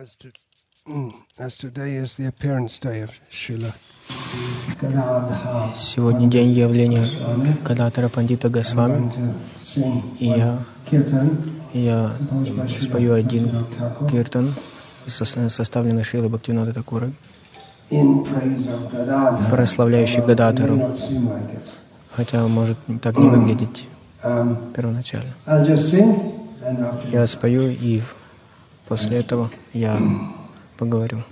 As, to, mm, as today is the appearance day of Gadadha, Сегодня день явления Гадатара Пандита Госвами. И я, я спою один киртан, сос- составленный Шрилой Бхактивинода Такурой, прославляющий it. хотя может так не выглядеть Um, первоначально. Я спою, и после этого я поговорю.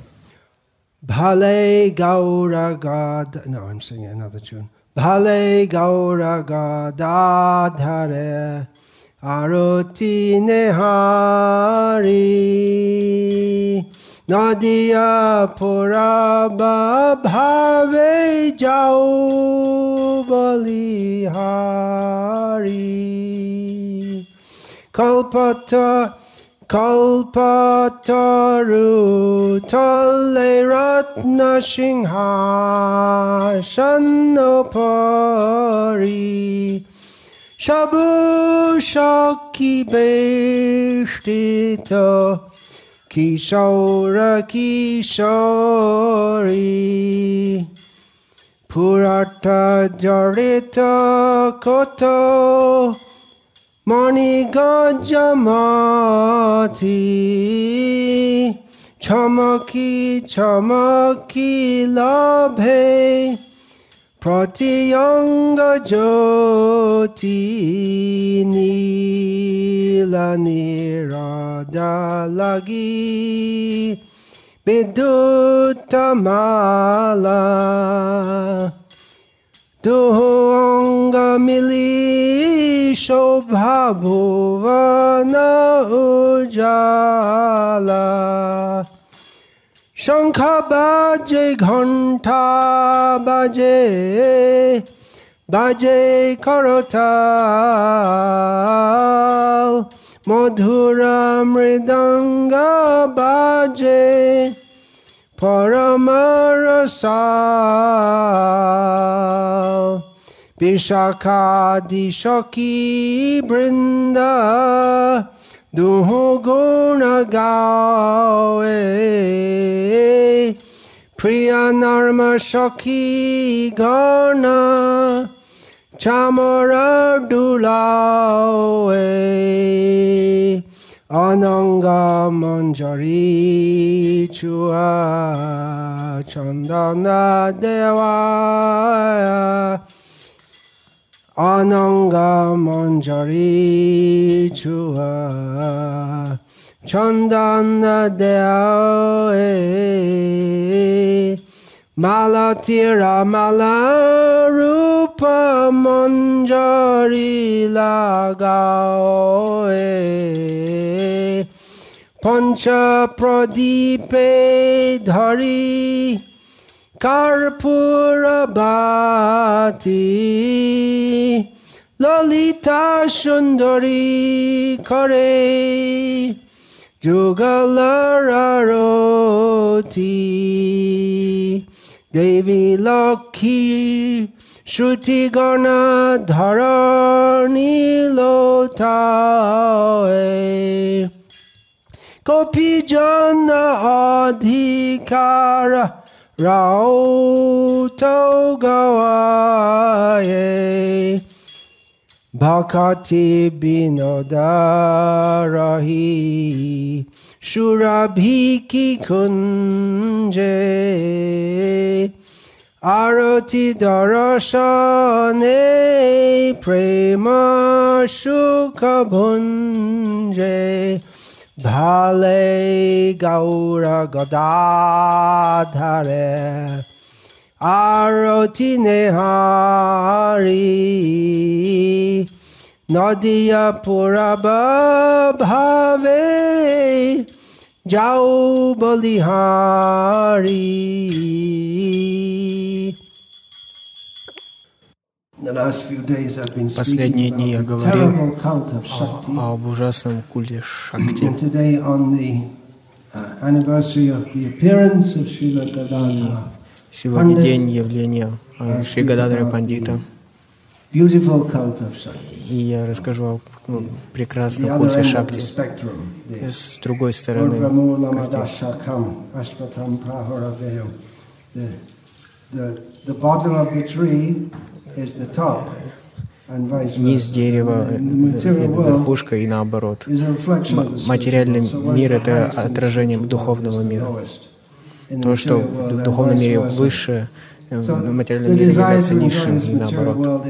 Bhale Gaura God. No, I'm singing another tune. Bhale Gaura Gadadhare Aroti Nehari Nadia Puraba Bhave Jau Balihari Kalpata কল্পতরু তলে রত্ন সিংহাসন্ন পরি সবু সকি বেষ্টিত কিশোর কিশোরী। ফুরাটা জড়িত কত মণি গজমথি ছমকি ছমকি লভে প্রতিয়ঙ্গ জ্যোতি নীল নিরদা লাগি। বিদ্যুৎ মালা দেহ অঙ্গামিলি শোভাভুবনা উজালা। শঙ্খ বাজে ঘণ্টা বাজে বাজে করতাল। মধুর মৃদঙ্গ বাজে Paramarasal Vishakadi Shaki Brinda Duhu Guna Gawe Priya Narma Shaki Gana Chamara Dulawe Ananga Manjari Chua Chandana Deva Ananga Manjari Chua Chandana Deva Malatira Mala Rupa Manjari Lagaoe পঞ্চ প্রদীপে ধরি কার্পুরবাতি ললিতা সুন্দরী করে যুগল যুগলরতি দেবী লক্ষ্মী শ্রুতিগণা ধরণী লোথা গোপী জন অধিকার রাউত ভকতি বিনোদা রহি সুরভি কি খুঞ্জে আরতি দর্শনে প্রেম সুখ ভুঞ্জে। ভালে গৌর গদাধারে আরতি নেহারি নদিয়া পুরব ভাবে যাও বলিহারি। Последние дни я говорил о- об ужасном культе Шакти. Uh, Сегодня день явления э, Шри Гададара Пандита. И я расскажу о ну, прекрасном культе Шакти. с другой стороны, Urdhvamulamadaşakam низ дерева, э, верхушка и наоборот. материальный мир — это world духовного мира. То, что в духовном мире выше, э, в материальном мире является низшим и наоборот.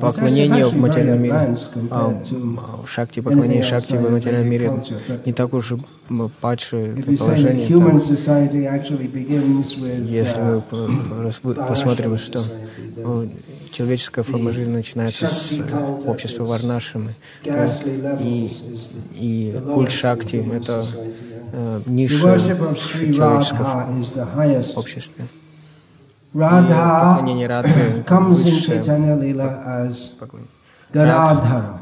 Поклонение в материальном мире, а, шакти, поклонение шакти в материальном мире не так уж и падшее положение. если мы uh, посмотрим, что э, человеческая форма жизни начинается с э, общества Варнашимы, и, и культ Шакти — это э, of в человеческом обществе. Radha поклонение Радхи comes in Chaitanya Lila as. Gadadhara.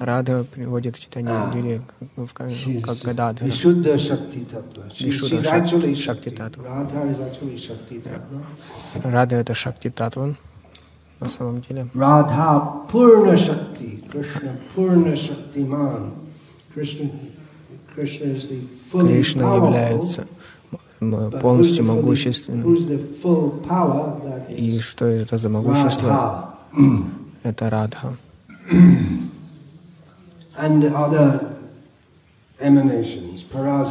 Рада приводит в читание Лили как Гададхара. Actually Shakti Tattva. Рада это Шакти Татван на самом деле. Shaktiman. Krishna, Krishna is the fully Кришна является полностью могущественным. И что это за могущество? Это Радха.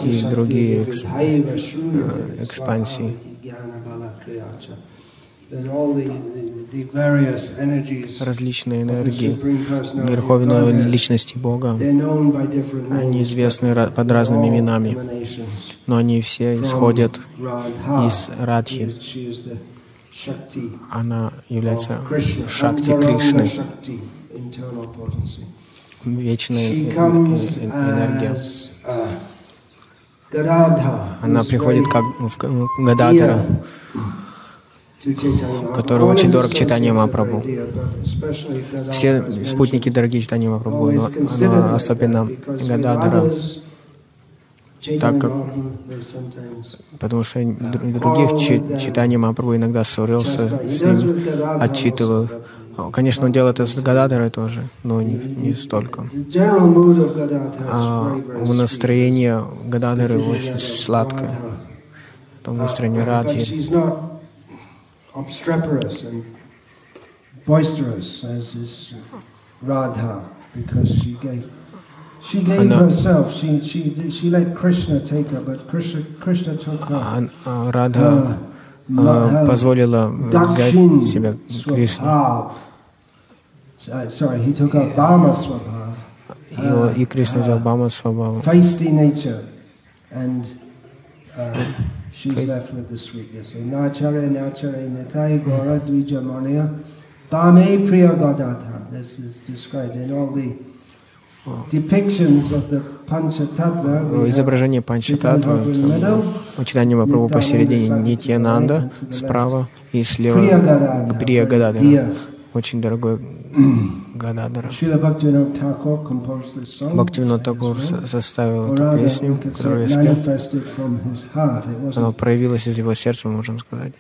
И другие э, экспансии. Различные энергии Верховной. Личности Бога, они известны под разными именами, но они все исходят из Радхи. Она является Шакти Кришны, вечная э- э- энергия. uh, Она приходит как в Гададара, который очень дорог especially Gadadhara Все спутники дорогие Чайтанье Махапрабху, но, но особенно Гададара, так как- потому что др- других Чи- Чайтанье Махапрабху иногда ссорился с ним, отчитывал. but Конечно, он делает это с Гададарой тоже, но не, не столько. А настроение Гададары очень сладкое. Настроение Uh, but Радхи. she's not obstreperous and boisterous as is Radha because she gave she gave Она- herself. She she she let Krishna take her, but Krishna Krishna took her. А- а Рада her, ma- а, her позволила взять Dakshin себя Кришне. Swabhav. So- Sorry, he took her Bama Swabhav, И, и Кришна взял Бама Свабаву. feisty nature, and uh, she's left with the sweetness. So nachare nachare nitai gora dvija mania bame priya gadadha. This is described in all the Изображение Панчататва. У Читания Махапрабху посередине Нитьянанда, справа и слева Priya Gadadha. Прия very Гададара. dear. Очень дорогой Гададара. Бхактивинод Такур составил эту песню, которую я спел. Она проявилась из его сердца, можем сказать.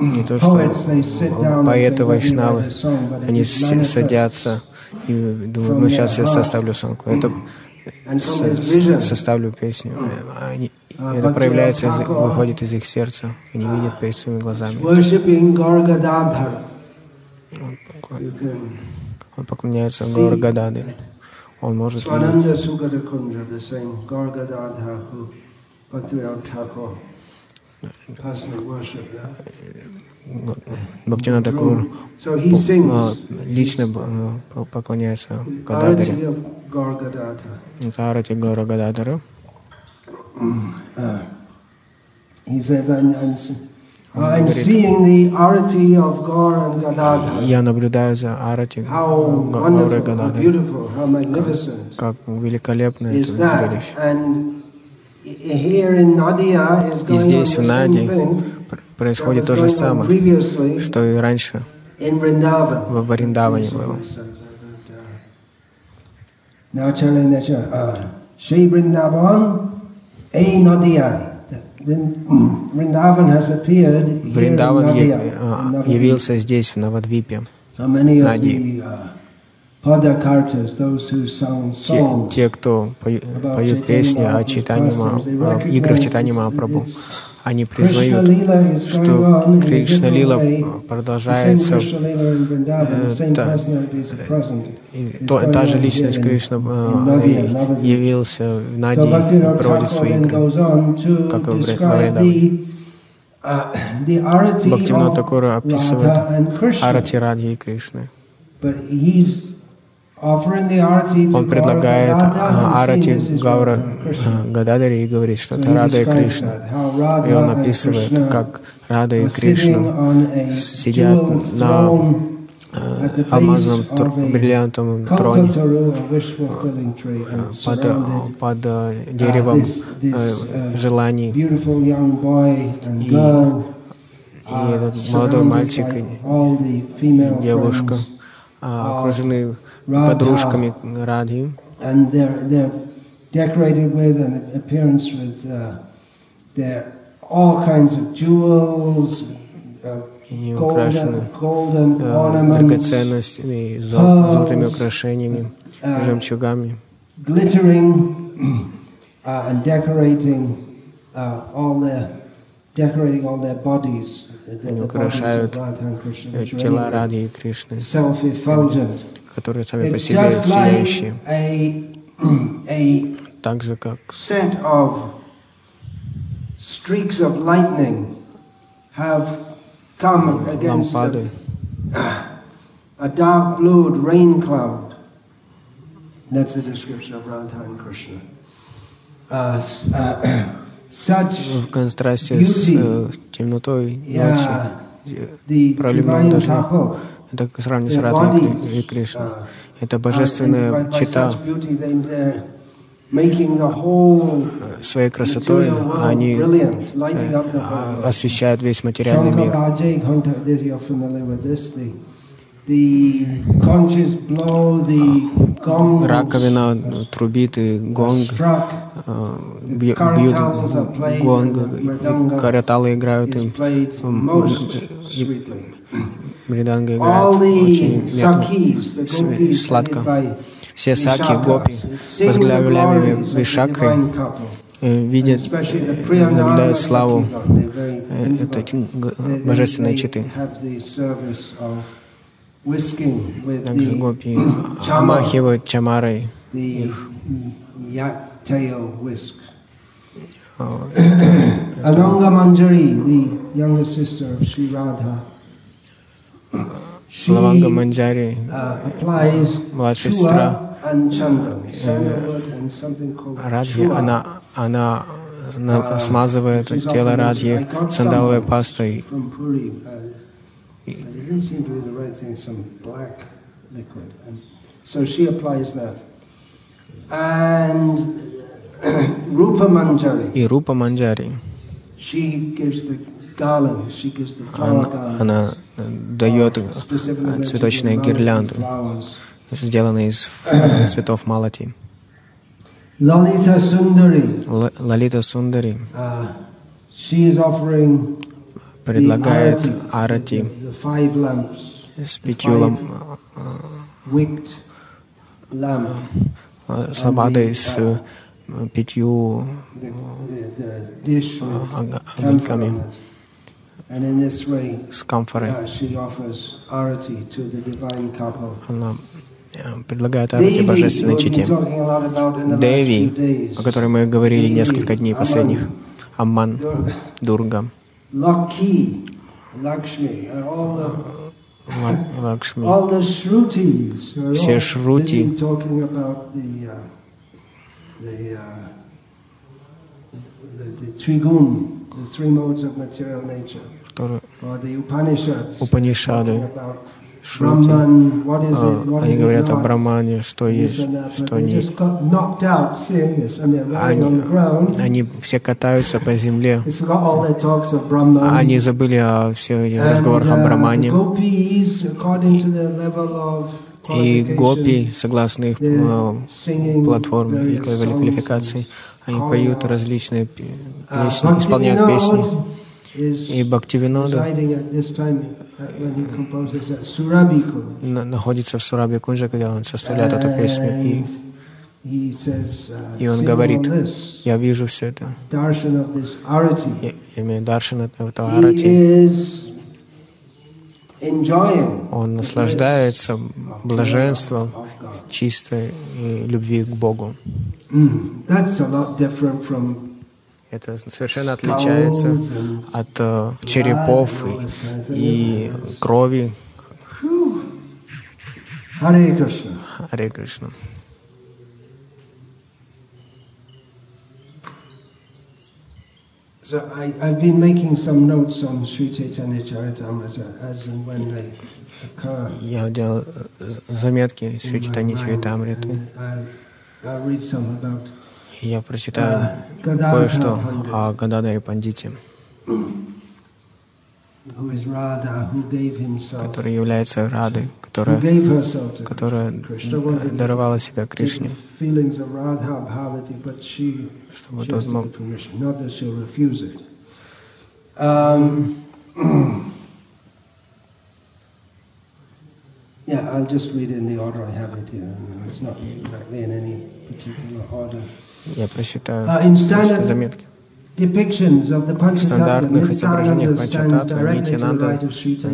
Не то, что поэты "Let me Вайшнавы, write a song," but it они садятся и думают, ну сейчас я составлю санку. Это составлю песню. Они- А, это проявляется, выходит из их сердца. Они видят перед своими глазами. worshipping Gargadadhar, you can Он поклоняется Гадады. that Он может видеть. Swananda Sugata Kundra, the same Gargadadhar who Bhaktivinoda Thakur personally worshipped that. Бхактина Такур So he а, sings лично э, по- поклоняется Гададаре. Arati of Gargadadhar. Это Арати Гора Гададара. He says, I'm, I'm, Он говорит. Я наблюдаю за Арати How Га- Горы wonderful, how Гададары. beautiful, how magnificent Как великолепно это зрелище. И здесь, в Наде, происходит то же самое, что и раньше в Вриндаване было. uh, Nacha, uh, Shri Vrindavan, A. Вриндаван явился здесь, в Навадвипе. Нади. Те, те, кто поют песни о читании, о играх читания Махапрабху, они признают, что Кришна Лила продолжается, э, та, то, та же личность Кришна э, явился в Нади и проводит свои игры, как и во Вриндаване. Бхактивинод Такура описывает Арати Радхи и Кришны. Он предлагает а, Арати Гаура а, Гададари и говорит, что это Рада и Кришна. И он описывает, как Рада и Кришна сидят на а, алмазном бриллиантовом троне под, под деревом желаний. И, и этот молодой мальчик и девушка окружены подружками Радхи. And they're, they're decorated with an appearance with uh, their all kinds of jewels, uh, и украшены э, драгоценностями, золотыми украшениями, uh, жемчугами. Glittering uh, and decorating uh, all their decorating all their bodies. Они украшают тела Радхи и Кришны. Self-effulgent которые сами по себе сияющие. Так же, как лампады, a dark blued rain cloud. That's the description of Radha and Krishna. Uh, uh, such в контрасте с темнотой ночи, проливным дождем. Это сравнивать с Радхой и Кришной. Это божественная чита. Своей красотой они э, освещают весь материальный мир. Раковина трубит и гонг, э, бьют гонг, караталы играют им, Мриданга играет очень мягко, сладко. Все саки, гопи, возглавляемые Вишакой, э, видят, э, наблюдают славу э, этой божественной читы. Также гопи омахивают чамарой их. Ananga Manjari, the younger sister of Sri Radha, Лаванга Манджари, младшая сестра Радхи, она, она смазывает тело Радхи сандаловой пастой. So she applies that. And Rupa Manjari. И Рупа Манджари. She gives the garland. Она дает цветочные гирлянды, сделанные из цветов малати. Лалита Сундари предлагает арати с пятью с ламбадой с пятью огоньками с камфорой. Она предлагает арати божественной чите. Деви, о которой мы говорили несколько дней последних, Амман, Дурга, Лакшми, все шрути, the three modes of material nature. Которые Упанишады, Шрути, они говорят о Брамане, что есть, что нет. Они, они все катаются по земле. Они забыли о всех разговорах о Брамане. И гопи, согласно их э, платформе и квалификации, Они поют различные песни, исполняют песни. И Бхактивинода находится в Сураби Кунджа, когда он составляет эту песню. И, и он говорит, я вижу все это. Я имею даршан этого арати. Он наслаждается блаженством чистой любви к Богу. Это совершенно отличается от uh, черепов и, и крови. Харе Кришна. Харе Кришна. So I, I've been making some notes on Sri Chaitanya Charitamrita as and when they occur. Я делал заметки Шри Чайтаньи Чаритамриты. I'll read some about я прочитаю кое-что о Гададаре Пандите, который является Радой, которая, которая даровала себя Кришне, чтобы тот мог... Yeah, I'll just read in the order I have it here. It's not exactly in any. Я прочитаю uh, заметки. В стандартных изображениях Панчататвы Нитянанда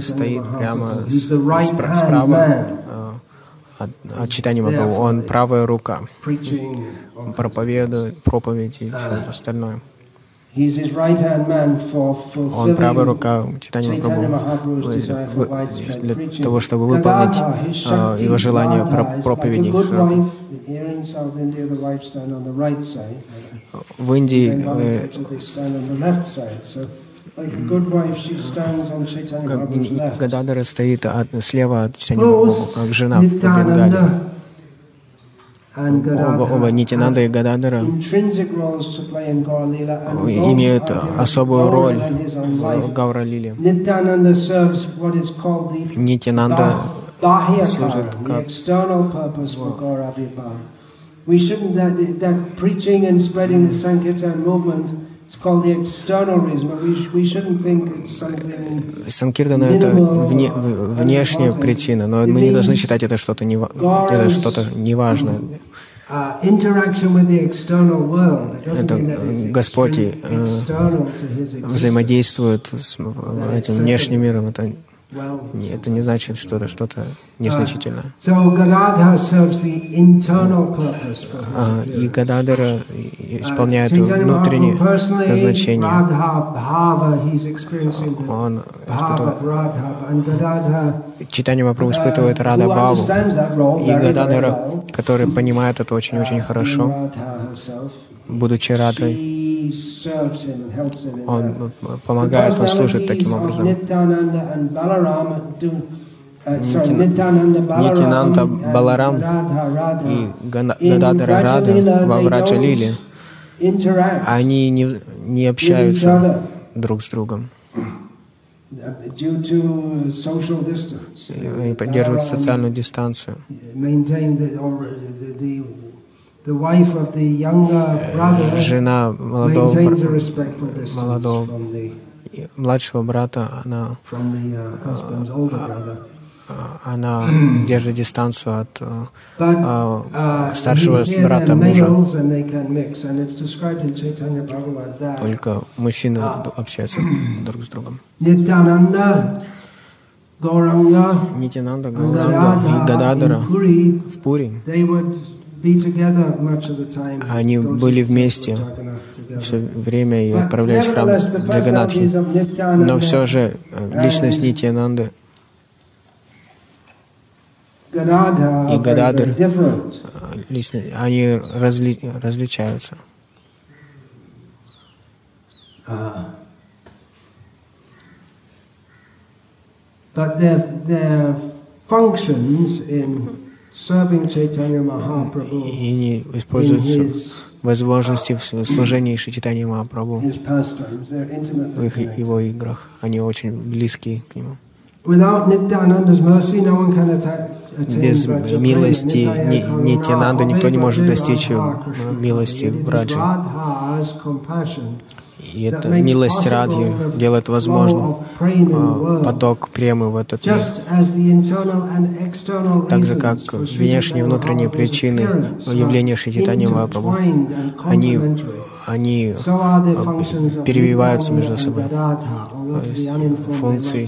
стоит прямо справа а, от, от читания Махапрабху. Он правая рука. проповедует проповедь и все остальное. Он правая рука читания Махапрабху для того, чтобы выполнить uh, его желание про проповеди. В Индии э, Гададара стоит от, слева от читания как жена в Бенгале. Оба, оба Нитинанда и Гададара имеют особую роль в Гавралиле. Нитинанда служит как We shouldn't, that, that preaching and spreading the Sankirtan movement Санкиртана — это вне, внешняя причина, но мы не должны считать это что-то не, это что-то неважное. Это Господь взаимодействует с этим внешним миром. Это это не значит что-то, что-то незначительное. А, и Гададара исполняет внутреннее назначение. Он. Читание Мапру испытывает Рада Баву. И Гададара, который понимает это очень-очень хорошо, будучи Радой, он помогает, он служит таким образом. Нитинанда Баларам и Гададара Рада во Враджа Лили, они не, не общаются друг с другом. Они поддерживают социальную дистанцию. Э, жена молодого, молодого младшего брата, она, uh, она держит дистанцию от uh, uh, старшего брата мужа. Только мужчины общаются друг с другом. Нитянанда, Гауранга и Гададара в Пури они были вместе все время и отправлялись в храм Джаганатхи. Но все же э, личность Нитьянанды и Гададр, э, лично, они разли, различаются. But their, their functions in и не используются возможности в служении Шичитани Махапрабху в их, его играх. Они очень близки к нему. без милости Нитянанды никто не может достичь милости Раджи. И эта милость Радхи делает возможным а, поток премы в этот мир. Так же, как внешние и внутренние причины явления Шичитани Махапрабху, они они перевиваются между собой. Функции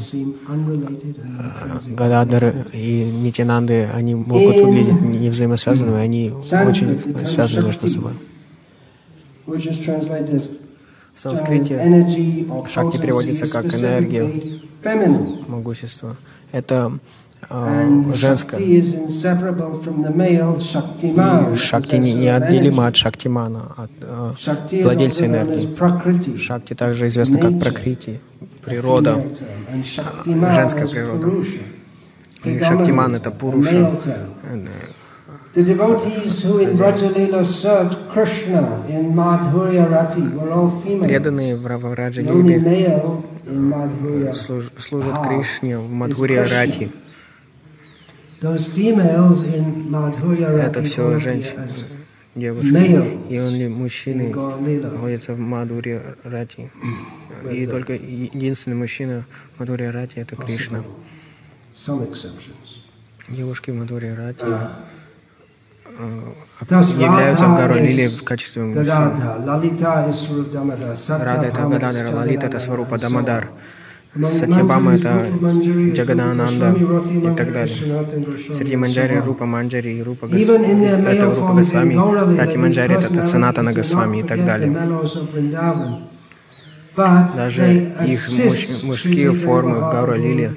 Гададары и Нитянанды, они могут выглядеть не взаимосвязанными, они очень связаны между собой. В санскрите шакти переводится как энергия, могущество. Это э, женское. Шакти неотделима от шактимана, от э, владельца энергии. Шакти также известна как пракрити, природа, женская природа. И шактиман — это пуруша, The devotees who in Rajalila served Krishna in Madhurya Rati were all female. Преданные в Равараджалиле служат Кришне в Мадхурья Рати. Это все женщины, девушки. И он мужчины находятся в Мадхурья Рати. И только единственный мужчина в Мадхурья Рати — это Кришна. Девушки в Мадхурья Рати являются Гару Лили в качестве Рада это Гададара, Лалита это Сварупа Дамадар. Сатьябама это Джагадананда и так далее. Среди Манджари Рупа Манджари и Рупа Госвами, это Рупа Госвами, Рати Манджари это Санатана Госвами и так далее. Даже их муж, мужские формы в Гаура Лили,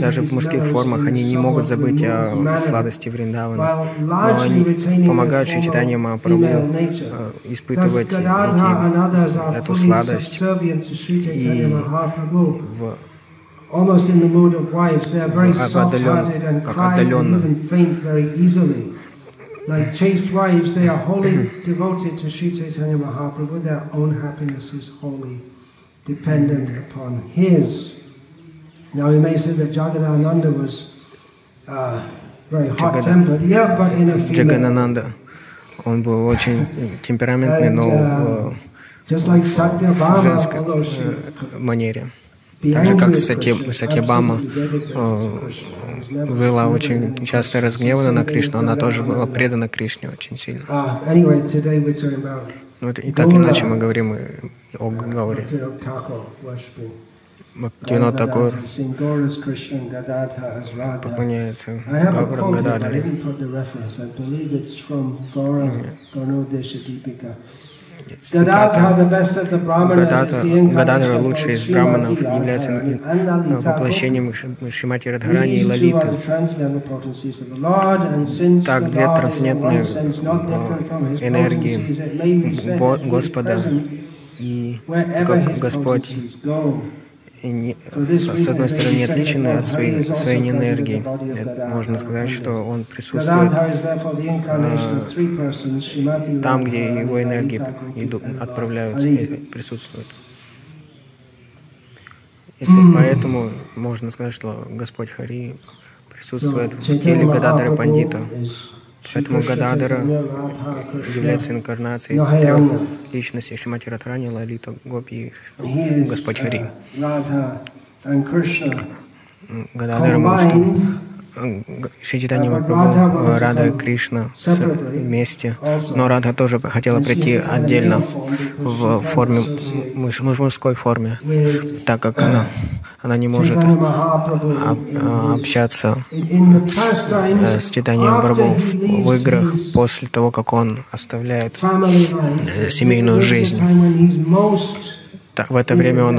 даже в мужских формах они не могут забыть о сладости Вриндавана. Но они помогают Шичитанья Махапрабху э, испытывать эти, эту сладость. И в almost in the mood of wives, they are very soft-hearted and cry and even faint very easily. Like chaste wives, they are wholly devoted to Sri Chaitanya Mahaprabhu. Their own happiness is holy dependent upon his. Now we may say that Jagadananda was uh, very hot-tempered, yeah, but in a female. Он был очень темпераментный, но uh, в женской манере. Так же, как Сатьябама была очень часто разгневана на Кришну, она тоже была предана Кришне очень сильно. Ну, это и так иначе мы говорим о Гауре. Бхактивинод Такур поклоняется Гаура Гададаре. Гададхара, лучший из браманов, является воплощением Шимати Радхарани и Лалиты. Так, две трансцендентные энергии Господа и Господь не, с одной стороны, не отличены от своей, своей энергии. Можно сказать, что он присутствует э, там, где его энергии идут, отправляются, присутствуют. Это, поэтому можно сказать, что Господь Хари присутствует в теле Гададара Пандита. Поэтому Гададара является инкарнацией трех личностей Шимати Радхарани, Лалита, Гопи и Господь Хари. Гададара может Шичитани Махапрабху, Рада и Кришна вместе. Но Рада тоже хотела прийти отдельно в форме, мужской форме, так как она, она не может общаться с Читанием Прабху в играх после того, как он оставляет э, семейную жизнь. в это время он,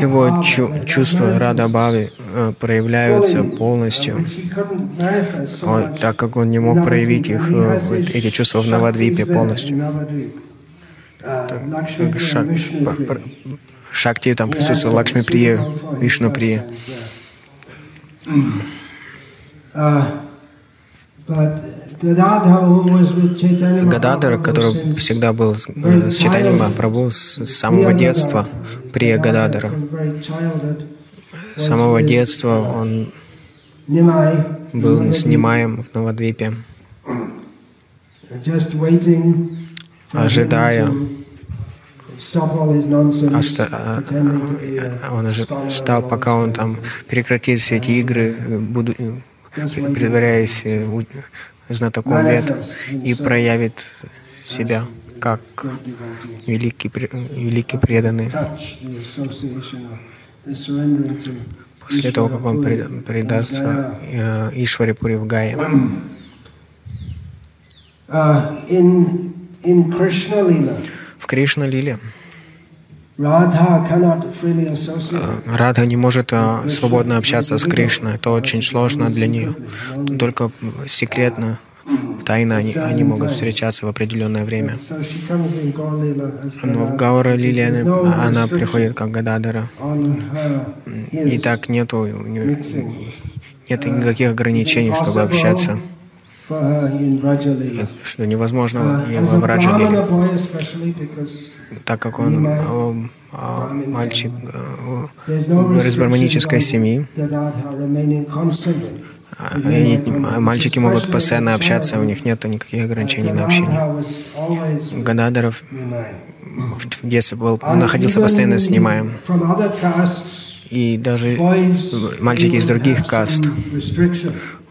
его чу чувства Рада Бави э, проявляются полностью, вот, так как он не мог проявить их, э, эти чувства в Навадвипе полностью. Шак, шакти там присутствует Лакшми Прия, Вишну Прия. Гададара, который всегда был с э, читанием Махапрабху с самого детства, Прия Гададара. С самого детства он был снимаем в Новодвипе, ожидая Оста... А, он ждал, пока он там прекратит все эти игры, буду... притворяясь э, знатоком вет и проявит себя как великий, великий преданный. После того, как он предастся э, Ишваре Пуривгае. В Кришна Лиле Радха не может а, свободно общаться с Кришной. Это очень сложно для нее. Только секретно, тайно они, они могут встречаться в определенное время. Но в Гаура Лиле она, она приходит как Гададара. И так нету, нет никаких ограничений, чтобы общаться что невозможно и во Враджалиле, так как он а, мальчик из гармонической семьи. А, мальчики могут постоянно общаться, у них нет никаких ограничений на общение. Гададаров в детстве был, находился постоянно снимаем. И даже мальчики из других каст,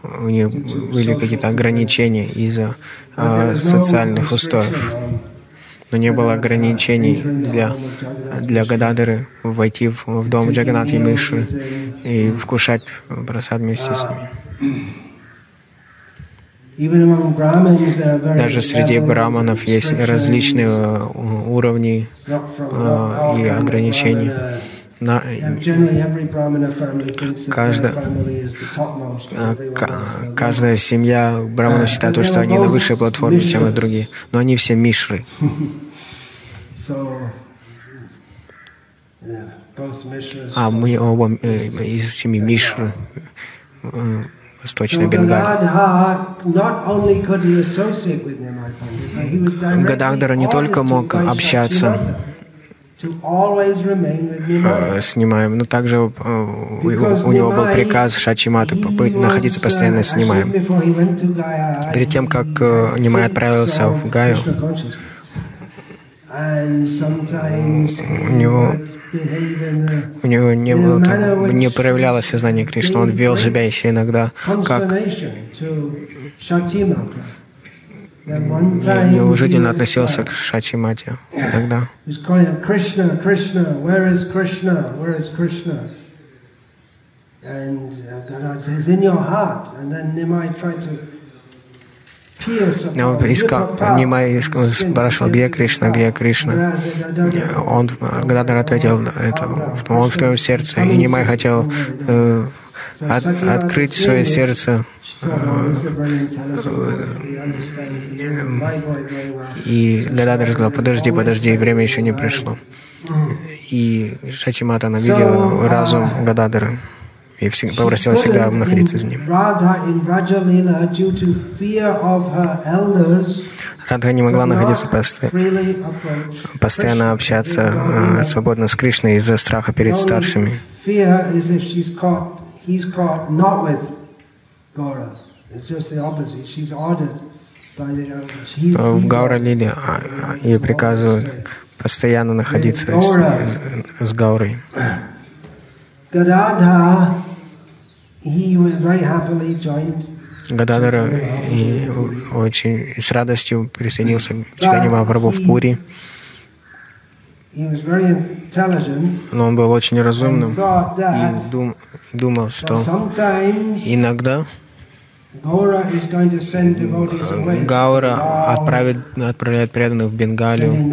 у них были какие-то ограничения из-за э, социальных устоев но не было ограничений для, для Гададары войти в, в дом Джаганат и Миши и вкушать просад вместе с ними. Даже среди браманов есть различные э, уровни э, и ограничения. На, каждая, каждая семья браманов считает, что они на высшей платформе, чем и другие. Но они все мишры. А мы оба э, из семьи Мишры, Восточной Бенгалии. Гадагдара не только мог общаться снимаем. Но также у, у него был приказ Шачимата находиться постоянно снимаем. Перед тем, как Нимай отправился в Гаю, у него, у него не, было, не проявлялось сознание Кришны, он вел себя еще иногда как неуважительно относился к Шачи Мате. And uh, он искал, Нимай спрашивал, где Кришна, где Кришна. Он, Гададар ответил, это, он в твоем сердце. И Нимай хотел э, от, открыть свое сердце. И Гададар сказал, подожди, подожди, время еще не пришло. И Шачимата видела разум Гададара и попросила всегда находиться с ним. Радха не могла находиться постоянно общаться э, свободно с Кришной из-за страха перед старшими. В Гаура Лиле а, ей приказывают постоянно находиться с, с Гаурой. Гададара и очень с радостью присоединился к читанию Махапрабху в Пури. Но он был очень разумным и дум, думал, что иногда Гаура отправит, отправляет преданных в Бенгалию,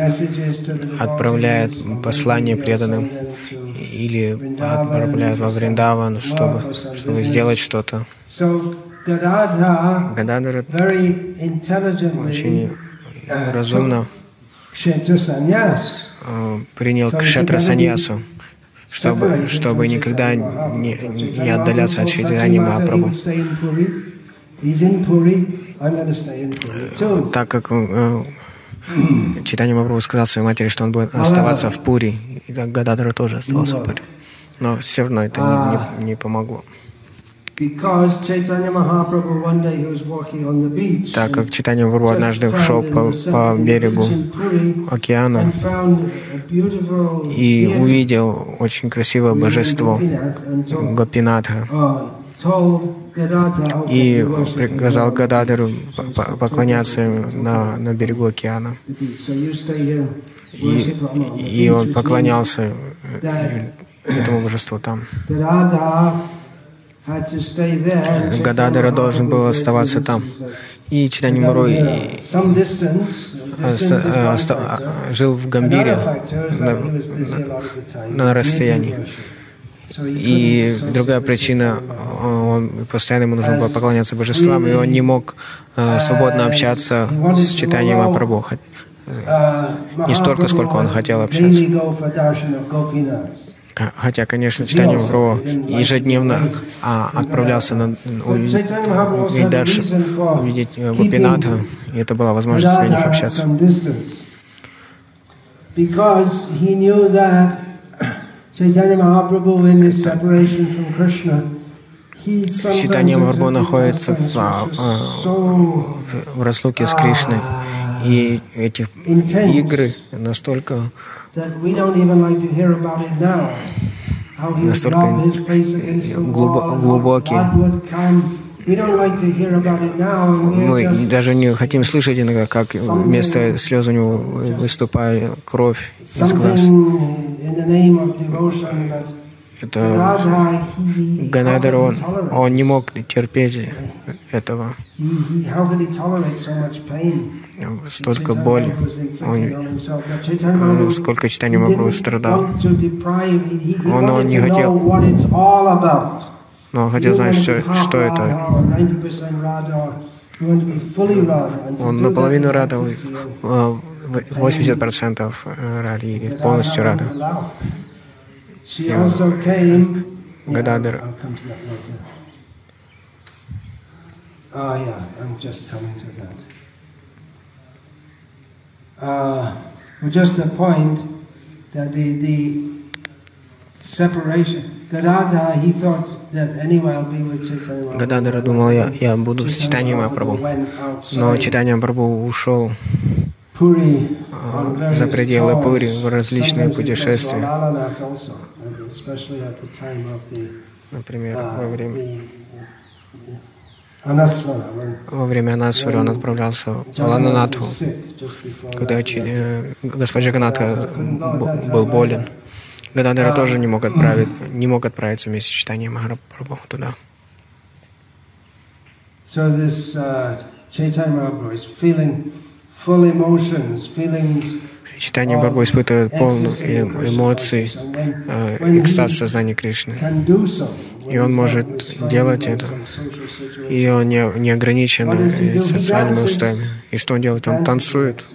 отправляет послание преданным или отправляет во Вриндаван, чтобы, чтобы сделать что-то. Гададара очень разумно э, принял кшетра саньясу, чтобы, чтобы никогда не, не отдаляться от Шридани Махапрабху. Так как э, Читание Махапрабху сказал своей матери, что он будет оставаться в Пури, и так Гададара тоже оставался в Пури. Но все равно это не, не, не помогло. Так как Читания Махапрабху однажды шел по, по берегу океана и увидел очень красивое божество Гопинатха, и приказал Гададару поклоняться на, на берегу океана. И, и он поклонялся этому божеству там. Гададара должен был оставаться там. И Читани Мурой жил в Гамбире на, на расстоянии. И другая причина, он постоянно ему нужно было поклоняться божествам, и он не мог э, свободно общаться с читанием Махапрабху. Не столько, сколько он хотел общаться. Хотя, конечно, читание Махапрабху ежедневно а, отправлялся на увидеть дальше, увидеть э, Гопинатха, и это была возможность с ним общаться. Because he knew that Chaitanya Mahaprabhu in his separation from Krishna, Читание Махапрабху находится в, а, в разлуке с Кришной. И эти игры настолько настолько глубокие. Мы даже не хотим слышать иногда, как вместо слез у него выступает кровь из глаз. Это Ганадер, он, он не мог терпеть этого. Столько боли, он, сколько читания Махапрабху страдал. Он, он не хотел но он хотел знать, что, что это. Он наполовину рада, 80% ради или полностью рада. Гададер. Ah, yeah, I'm just coming to that. Uh, just the point that the, the separation, Gadadhara, he thought Гададара думал, я, я буду с читанием Махапрабху. Но читание Махапрабху ушел а, за пределы Пури в различные путешествия. Например, во время во время Анасвара он отправлялся в Лананатху, когда э, госпожа Ганата был болен. Гададара тоже не мог, отправить, не мог отправиться вместе с читанием Махапрабху туда. So this uh, Chaitanya Mahaprabhu is feeling full emotions, feelings Читание Бхагава испытывает полную эмоций, э, экстаз в сознании Кришны. И он может делать это. И он не, не ограничен социальными устоями. И что он делает? Он танцует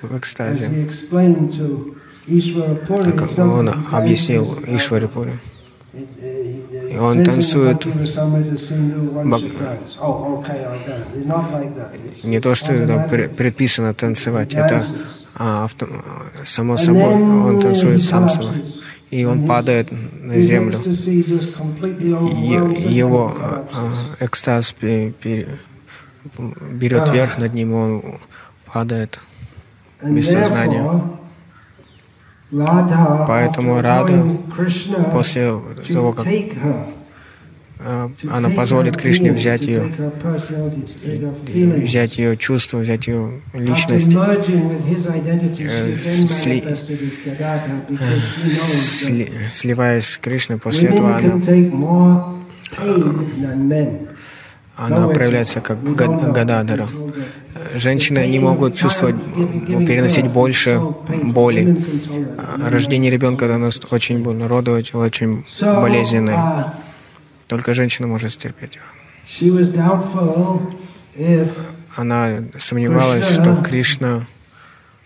в экстазе. Как он объяснил Ишварипуре. И он танцует не то, что это предписано танцевать, это а, авто, само собой, он танцует сам собой. И он падает на землю. Его экстаз берет верх над ним, он падает без сознания. Поэтому Рада после того, как она позволит Кришне взять ее, взять ее чувства, взять ее личность, э, сли, э, сли, сливаясь с Кришной, после этого она, она проявляется как гададара. Женщины не могут чувствовать, переносить больше боли. Рождение ребенка для нас очень больно, родовое очень болезненное. Только женщина может стерпеть его. Она сомневалась, что Кришна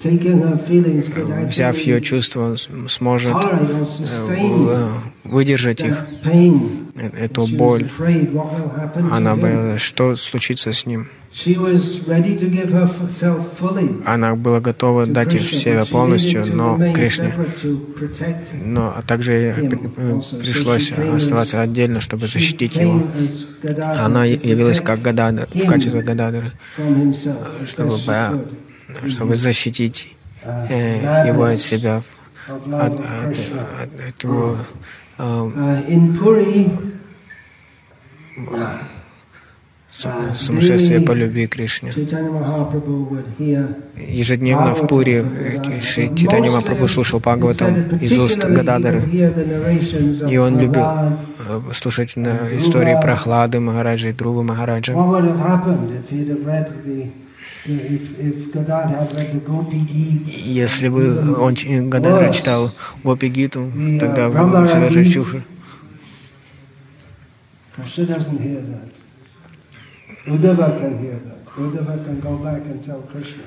взяв ее чувства, сможет э, выдержать их, эту боль. Она боялась, что случится с ним. Она была готова дать их себя полностью, но Кришне. Но а также э, пришлось оставаться отдельно, чтобы защитить его. Она явилась как Гададар, в качестве Гададара, чтобы, чтобы защитить э, его от себя, от, от, от этого э, сумасшествие по любви к Кришне. Ежедневно в Пури Читани Махапрабху слушал Бхагаватам из уст Гададары, и он любил э, слушать истории Прохлады Махараджа и Друвы Махараджа. Если бы он Гададара читал Гопи Гиту, тогда все даже чушь. Uddhava can hear that. Uddhava can go back and tell Krishna.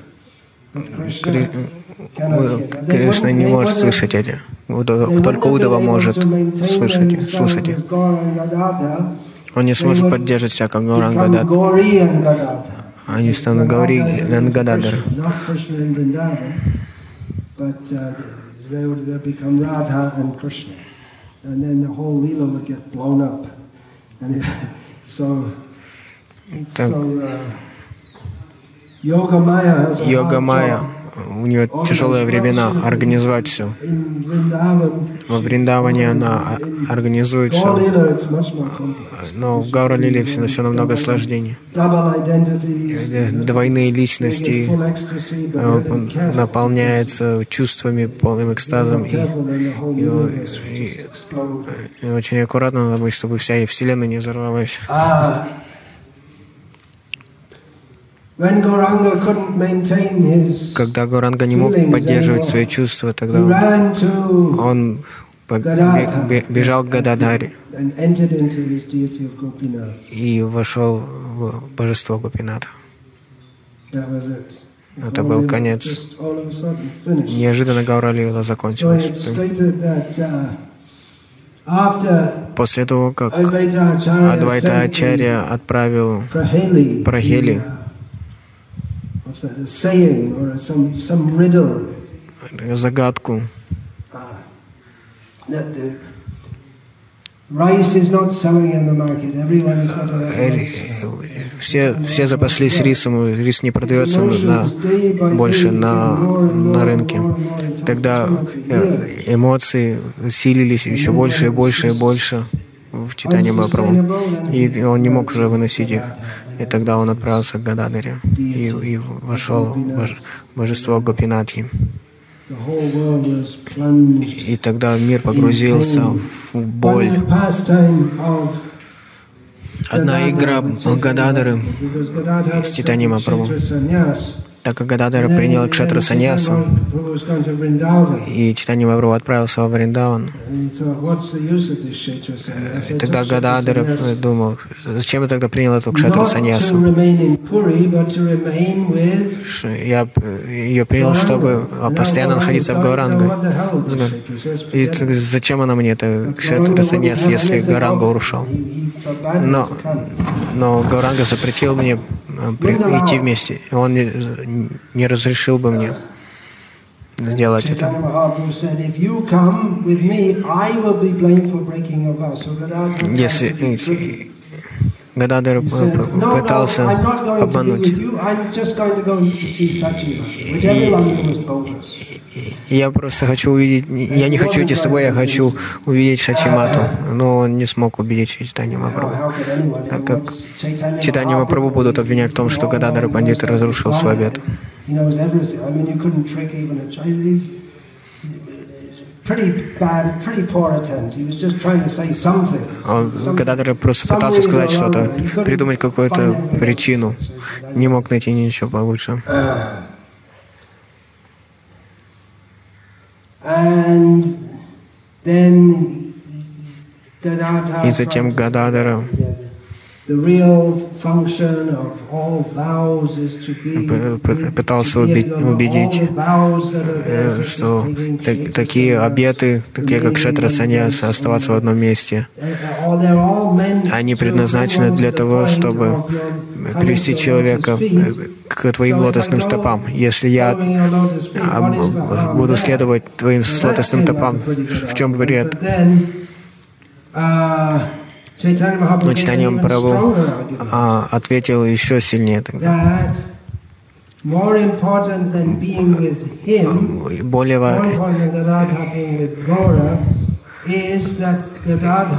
Кришна не может слышать эти. Только Удава может слышать, слушать их. Он не сможет поддерживать себя как Гауранга Они станут Гаури Гангададар. And then the whole Leela would get blown up. And it, so Йога Майя, у нее тяжелые времена организовать все. Во Вриндаване она организует все. Но в Гауралиле все, все намного сложнее. Двойные личности э, наполняются чувствами, полным экстазом. И, и, и, и очень аккуратно надо быть, чтобы вся Вселенная не взорвалась. Когда Гуранга не мог поддерживать свои чувства, тогда он бежал к Гададаре и вошел в божество Гопинатха. Это был конец. Неожиданно Гауралила закончилась. Uh, После того, как Адвайта Ачарья отправил Прахели загадку. Все, все запаслись рисом, рис не продается на, больше на, на рынке. Тогда э, эмоции усилились еще больше и больше и больше в читании Махапрабху. И он не мог уже выносить их. И тогда он отправился к Гададаре и, и вошел в божество Гопинатхи. И тогда мир погрузился в боль. Одна игра Гададары с Титани Мапрабху так как Гададара принял Кшатру Саньясу, и Читани Мавру отправился во Вриндаван, и тогда Гададара думал, зачем я тогда принял эту Кшатру Саньясу? Я ее принял, чтобы постоянно находиться в Гауранга. И зачем она мне, эта Кшатра Саньяс, если Гауранга ушел? Но, но Гауранга запретил мне при, идти вместе. Он не, не разрешил бы мне сделать это. Если Гададер пытался обмануть. Я просто хочу увидеть, я не хочу идти с тобой, я хочу увидеть Шачимату. Но он не смог убедить Читани Мапрабху. Так как Читани Мапрабху будут обвинять в том, что Гададара Пандита разрушил свой обет. Он когда-то просто пытался сказать что-то, придумать какую-то причину. Не мог найти ничего получше. И затем Гададара пытался убедить, э, что такие обеты, такие как Шетра Саньяс, оставаться в одном месте, они предназначены для того, чтобы привести человека к твоим лотосным стопам. Если я буду следовать твоим лотосным стопам, в чем вред? Но Читание Прабhu а, ответил еще сильнее тогда. Более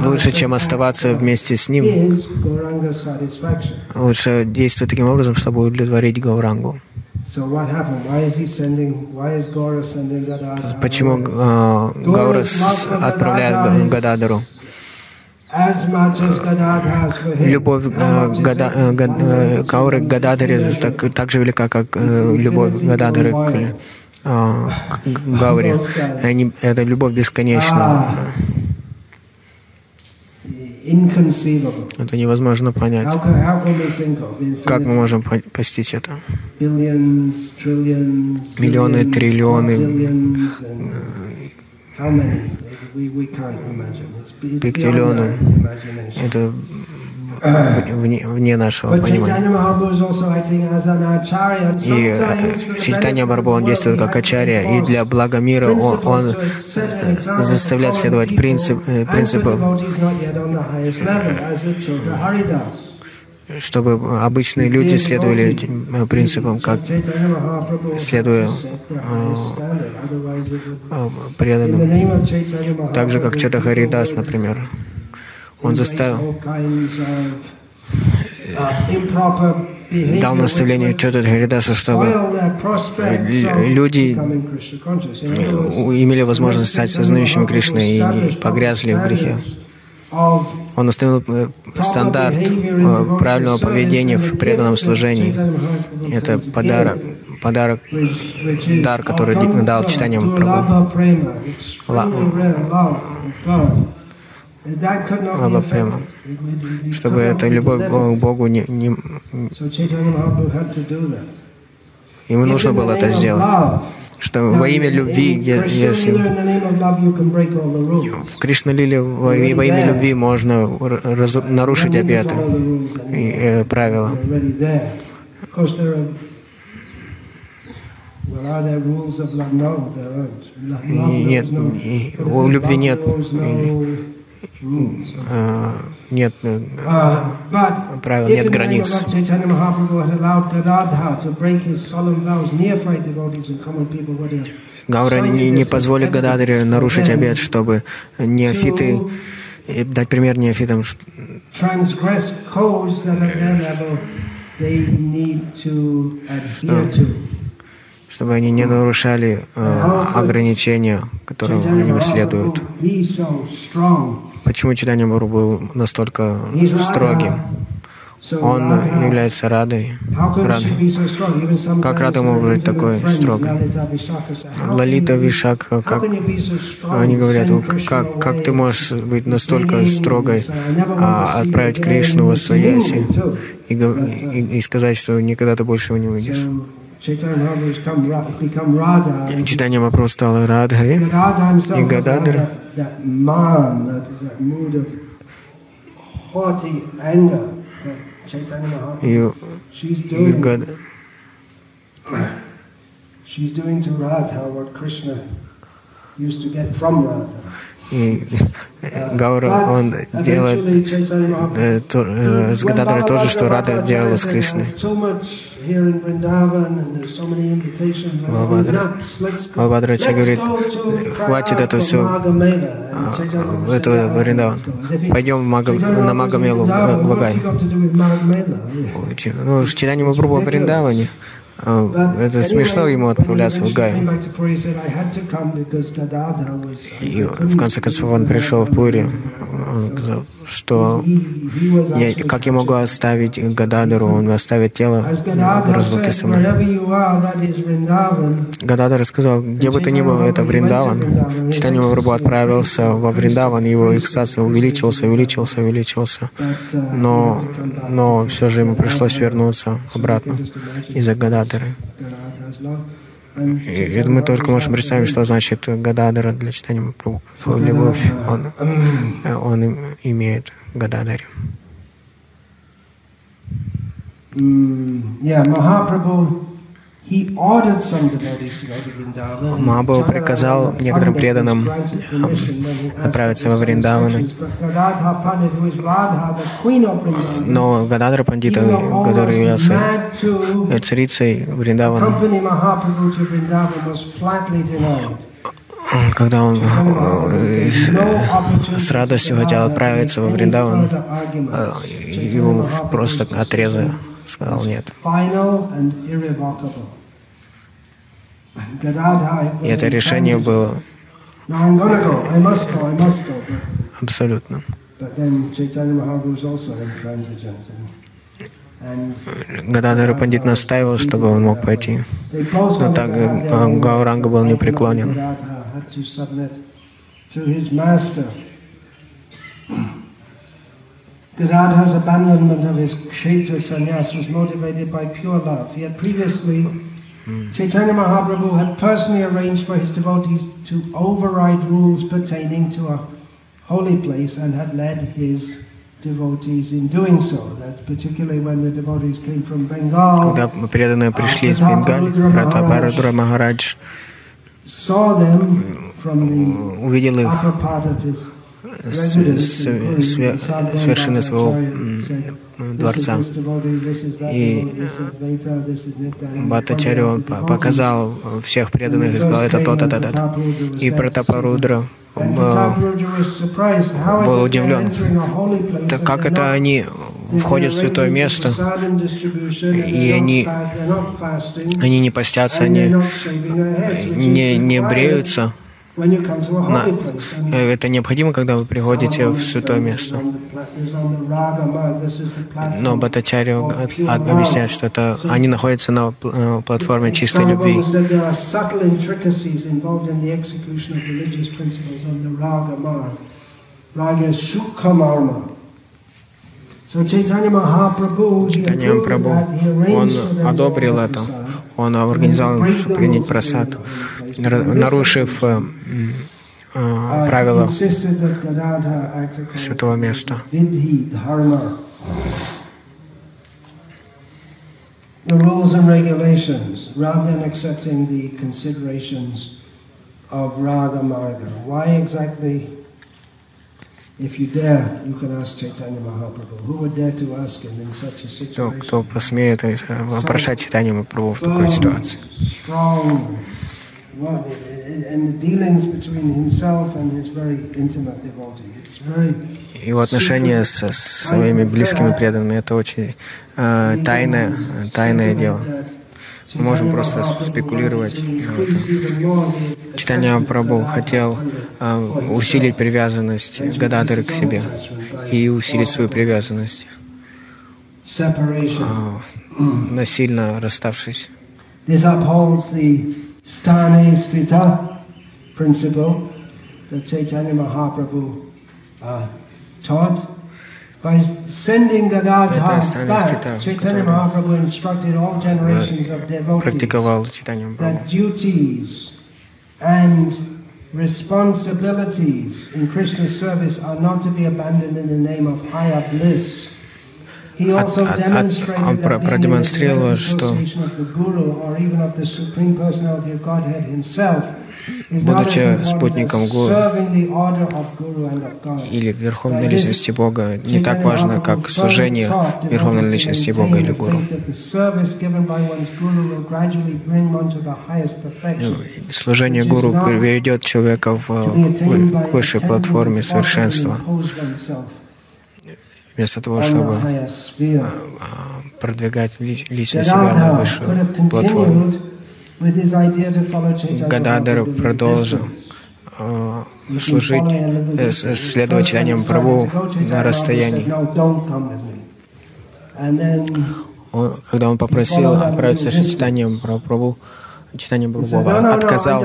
лучше, чем оставаться вместе с ним, лучше действовать таким образом, чтобы удовлетворить Гаурангу. Почему uh, Гаурас отправляет Гададару? Любовь э, Гада, э, Гад, э, Кауры к Гададаре так, так же велика, как э, любовь Гададары к, э, к Гауре. Они, это любовь бесконечна. Это невозможно понять. Как мы можем постичь это? Миллионы, триллионы, пиктиллионы. Это вне, вне нашего понимания. И Читание Барбу, он действует как ачарья, и для блага мира он, он заставляет следовать принцип, э, принципу чтобы обычные люди следовали этим принципам, как следуя э, преданным. Так же, как Чета Харидас, например. Он заставил дал наставление Чета Харидасу, чтобы люди имели возможность стать сознающими Кришны и не погрязли в грехе. Он установил э, стандарт э, правильного поведения в преданном служении. Это подарок, подарок, дар, который дал читанием Прабhu. Лаба према. Чтобы эта любовь к Богу не, не... Ему нужно было это сделать что во имя любви, если в Кришналиле во, во имя любви можно раз, нарушить обеты и э, правила. Нет, у любви нет нет э, правил, нет границ. Гаура не, не позволит Гададаре нарушить обед, чтобы неофиты, дать пример неофитам, что чтобы они не нарушали э, ограничения, которым они следуют. Почему Читание Бару был настолько строгим? Он является Радой. Радой. Как Рада может быть такой строгой? Лалита Вишака, как они говорят, как, как ты можешь быть настолько строгой, а отправить Кришну в Свояси и, и, и сказать, что никогда ты больше его не выйдешь? Читание Махапрабху стало Радхой, и Гададра и, и Гад... She's doing to Radha what Krishna И Гаура, он делает э, то, э, с Гададарой то же, что Рада делала с Кришной. Бабадрачи говорит, хватит это все, а, это Вриндаван. Пойдем в на Магамелу, в Вагай. Ну, читание Мапрубу о Вриндаване, А, это смешно ему отправляться в Гай. И в конце концов он пришел в Пури, что я, как я могу оставить Гададару, он оставит тело в разлуке со мной. Гададар сказал, где бы ты ни был, это Вриндаван. Читание Махапрабху отправился во Вриндаван, его экстаз увеличился, увеличился, увеличился. Но, но все же ему пришлось вернуться обратно из-за Гададары. И мы только можем представить, что значит Гададара для читания Махапрабху. Любовь он, он имеет Гададаре. Mm, yeah, Mahaprabhu Махабху приказал некоторым преданным отправиться во Вриндаваны. Но Гададра Пандита, который являлся царицей Вриндавана, когда он э, с радостью хотел отправиться во Вриндаван, э, его просто отрезали, сказал нет. И это решение было абсолютно. Гададхара Пандит настаивал, чтобы он мог пойти. Но так Гауранга был непреклонен. Gadadhar's abandonment of his kshetra sannyas was motivated by pure love. He had previously Chaitanya Mahaprabhu had personally arranged for his devotees to override rules pertaining to a holy place and had led his devotees in doing so. That's particularly when the devotees came from Bengal. Когда преданные пришли из Бенгалии, Пратапарадра Махарадж увидел их С, вершины своего дворца. И Бхаттачарья показал всех преданных и сказал, это то-то, то-то. И Пратапарудра был удивлен. Так как это они входят в святое место, и они, они не постятся, они не, не бреются, на, это необходимо, когда вы приходите в святое место. Но Батачарья объясняет, что это они находятся на э, платформе чистой любви. Чайтанья Махапрабху, он одобрил это. Он организовал принять просад, нарушив э, э, правила святого места. the rules and regulations rather than accepting the considerations of Raga Marga. Why exactly If you dare, you can ask Chaitanya Mahaprabhu. Who would dare to ask him in such a situation? Кто, кто посмеет вопрошать Читанию Махапрабху в такой ситуации? Strong, and the dealings between himself and his very intimate devotee. It's very его отношения со своими близкими преданными это очень э, тайное, тайное дело. Мы можем просто спекулировать. Читание Прабху хотел а, усилить привязанность Гададары к себе и усилить свою привязанность, а, насильно расставшись. Principle that Chaitanya Mahaprabhu uh, taught By sending Gadadhar back, Chaitanya Mahaprabhu instructed all generations of devotees that duties and responsibilities in Krishna's service are not to be abandoned in the name of higher bliss. Of Godhead himself будучи спутником Гуру или Верховной Личности Бога, не так важно, как служение Верховной Личности Бога или Гуру. Ну, служение Гуру приведет человека в, к высшей платформе совершенства. Вместо того, чтобы продвигать лично себя на высшую платформу. Гададхар продолжил служить, следовать читаниям Прабу на расстоянии. Он, когда он попросил отправиться с читанием Прабу, читание Прабхупада отказал.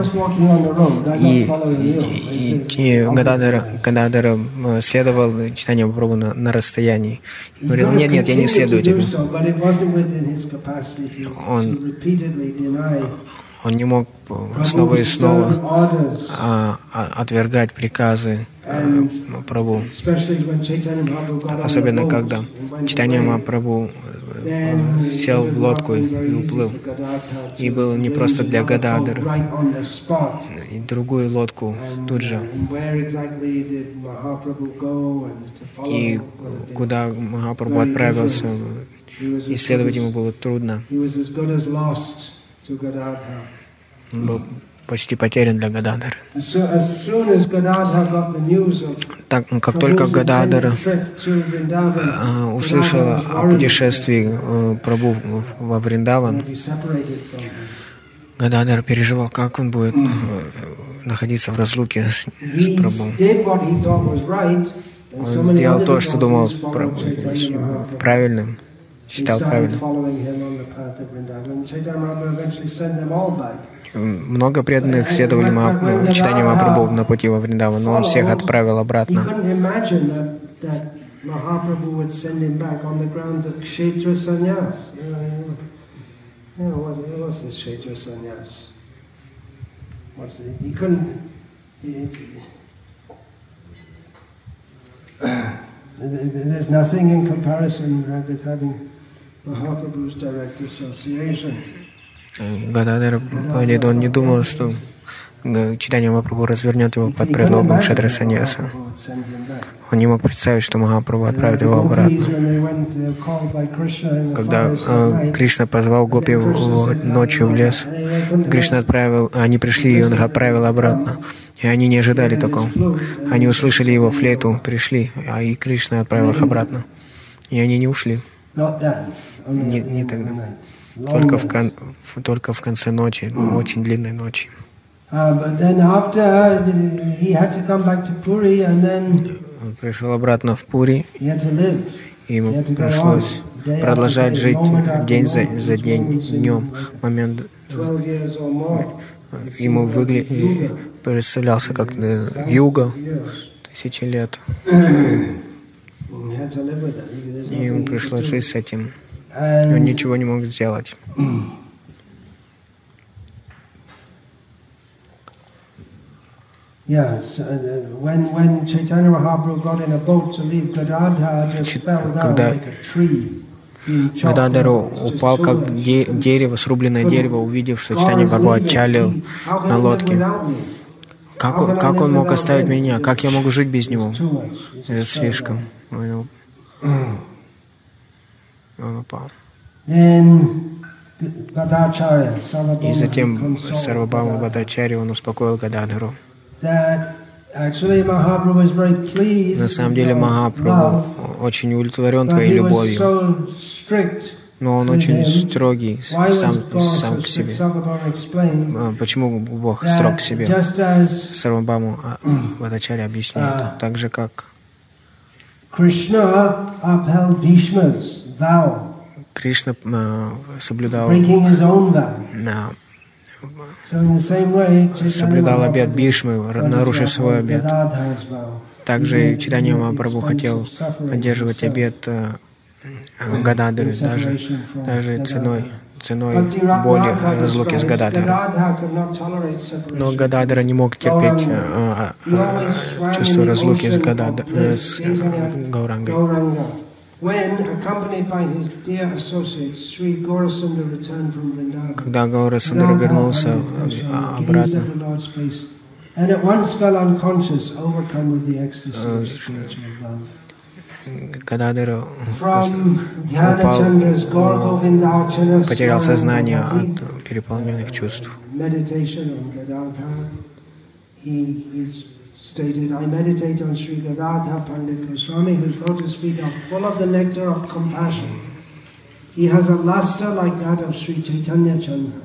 И, и, и Гададара, Гададара следовал читанию Прабху на, на расстоянии. И говорил, нет, нет, я не следую тебе. Он, он не мог снова и снова а, а, отвергать приказы а, Прабу. Особенно когда читание Махапрабху сел в лодку и уплыл. И был не просто для Гададара, и другую лодку тут же. И куда Махапрабху отправился, исследовать ему было трудно. Он был почти потерян для Гададара. Так, как только Гададара э, услышал о путешествии э, Прабу во Вриндаван, Гададар переживал, как он будет э, находиться в разлуке с, с Прабу. Он сделал то, что думал правильным, считал правильным. Много преданных следовали читанию Махапрабху на пути во Вриндаван, но он всех отправил обратно. Association. Гададер Пандит, он не думал, что читание Махапрабху развернет его под предлогом Шатра Саньяса. Он не мог представить, что Махапрабху отправит его обратно. Когда э, Кришна позвал Гопи ночью в лес, Кришна отправил, они пришли, и он их отправил обратно. И они не ожидали такого. Они услышали его флейту, пришли, а и Кришна отправил их обратно. И они не ушли. Не, не тогда. Только в, кон, только в конце ночи, очень длинной ночи. Uh, Он пришел обратно в Пури, и ему пришлось продолжать жить день за, за день, днем, момент ему выгля... представлялся как юга, тысячи лет. И ему пришлось жить с этим. Он ничего не мог сделать. Yes, when when Chaitanya Mahaprabhu got in a boat to leave Gadadhar, just fell down like a tree. Гададар упал как де дерево, срубленное дерево, увидев, что Читание Бабу отчалил на лодке. Как как он мог оставить меня? Как я могу жить без него? Это слишком. Он упал. И затем Сарвабхама Бадачари он успокоил Гададхару. На самом деле Махапрабху очень удовлетворен твоей любовью, но он очень строгий сам, сам к себе. А, почему Бог строг к себе? Сарвабхаму Бадачари объясняет, так же как Кришна Кришна э, соблюдал, соблюдал обет Бишмы, нарушив свой обет. Также Читание Махапрабху хотел поддерживать обет э, Гададары, даже, даже ценой, ценой боли разлуки с Гададарой. Но Гададара не мог терпеть а, а, чувство разлуки с, Гадад... с Гаурангой. Когда Гаурасундара вернулся обратно, Гададара упал, потерял сознание от переполненных чувств. stated, I meditate on Sri Gadadhar Pandit Goswami, whose lotus feet are full of the nectar of compassion. He has a luster like that of Sri Chaitanya Chandra.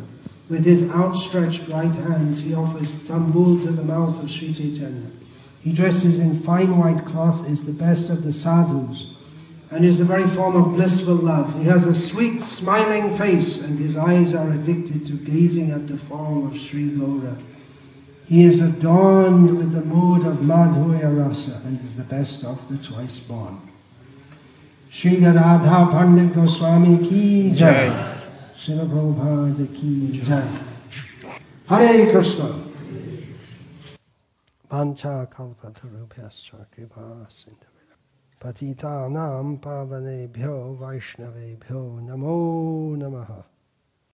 With his outstretched right hands, he offers tambul to the mouth of Sri Chaitanya. He dresses in fine white cloth, is the best of the sadhus, and is the very form of blissful love. He has a sweet, smiling face, and his eyes are addicted to gazing at the form of Sri Gaura. He is adorned with the mood of Madhurya Rasa and is the best of the twice born. Sri Gadadhar Pandit Goswami ki jai. Srila Prabhupada ki jai. Hare Krishna. Pancha kripa sindhavira. Patitanam pavanebhyo vaishnavebhyo namo namaha.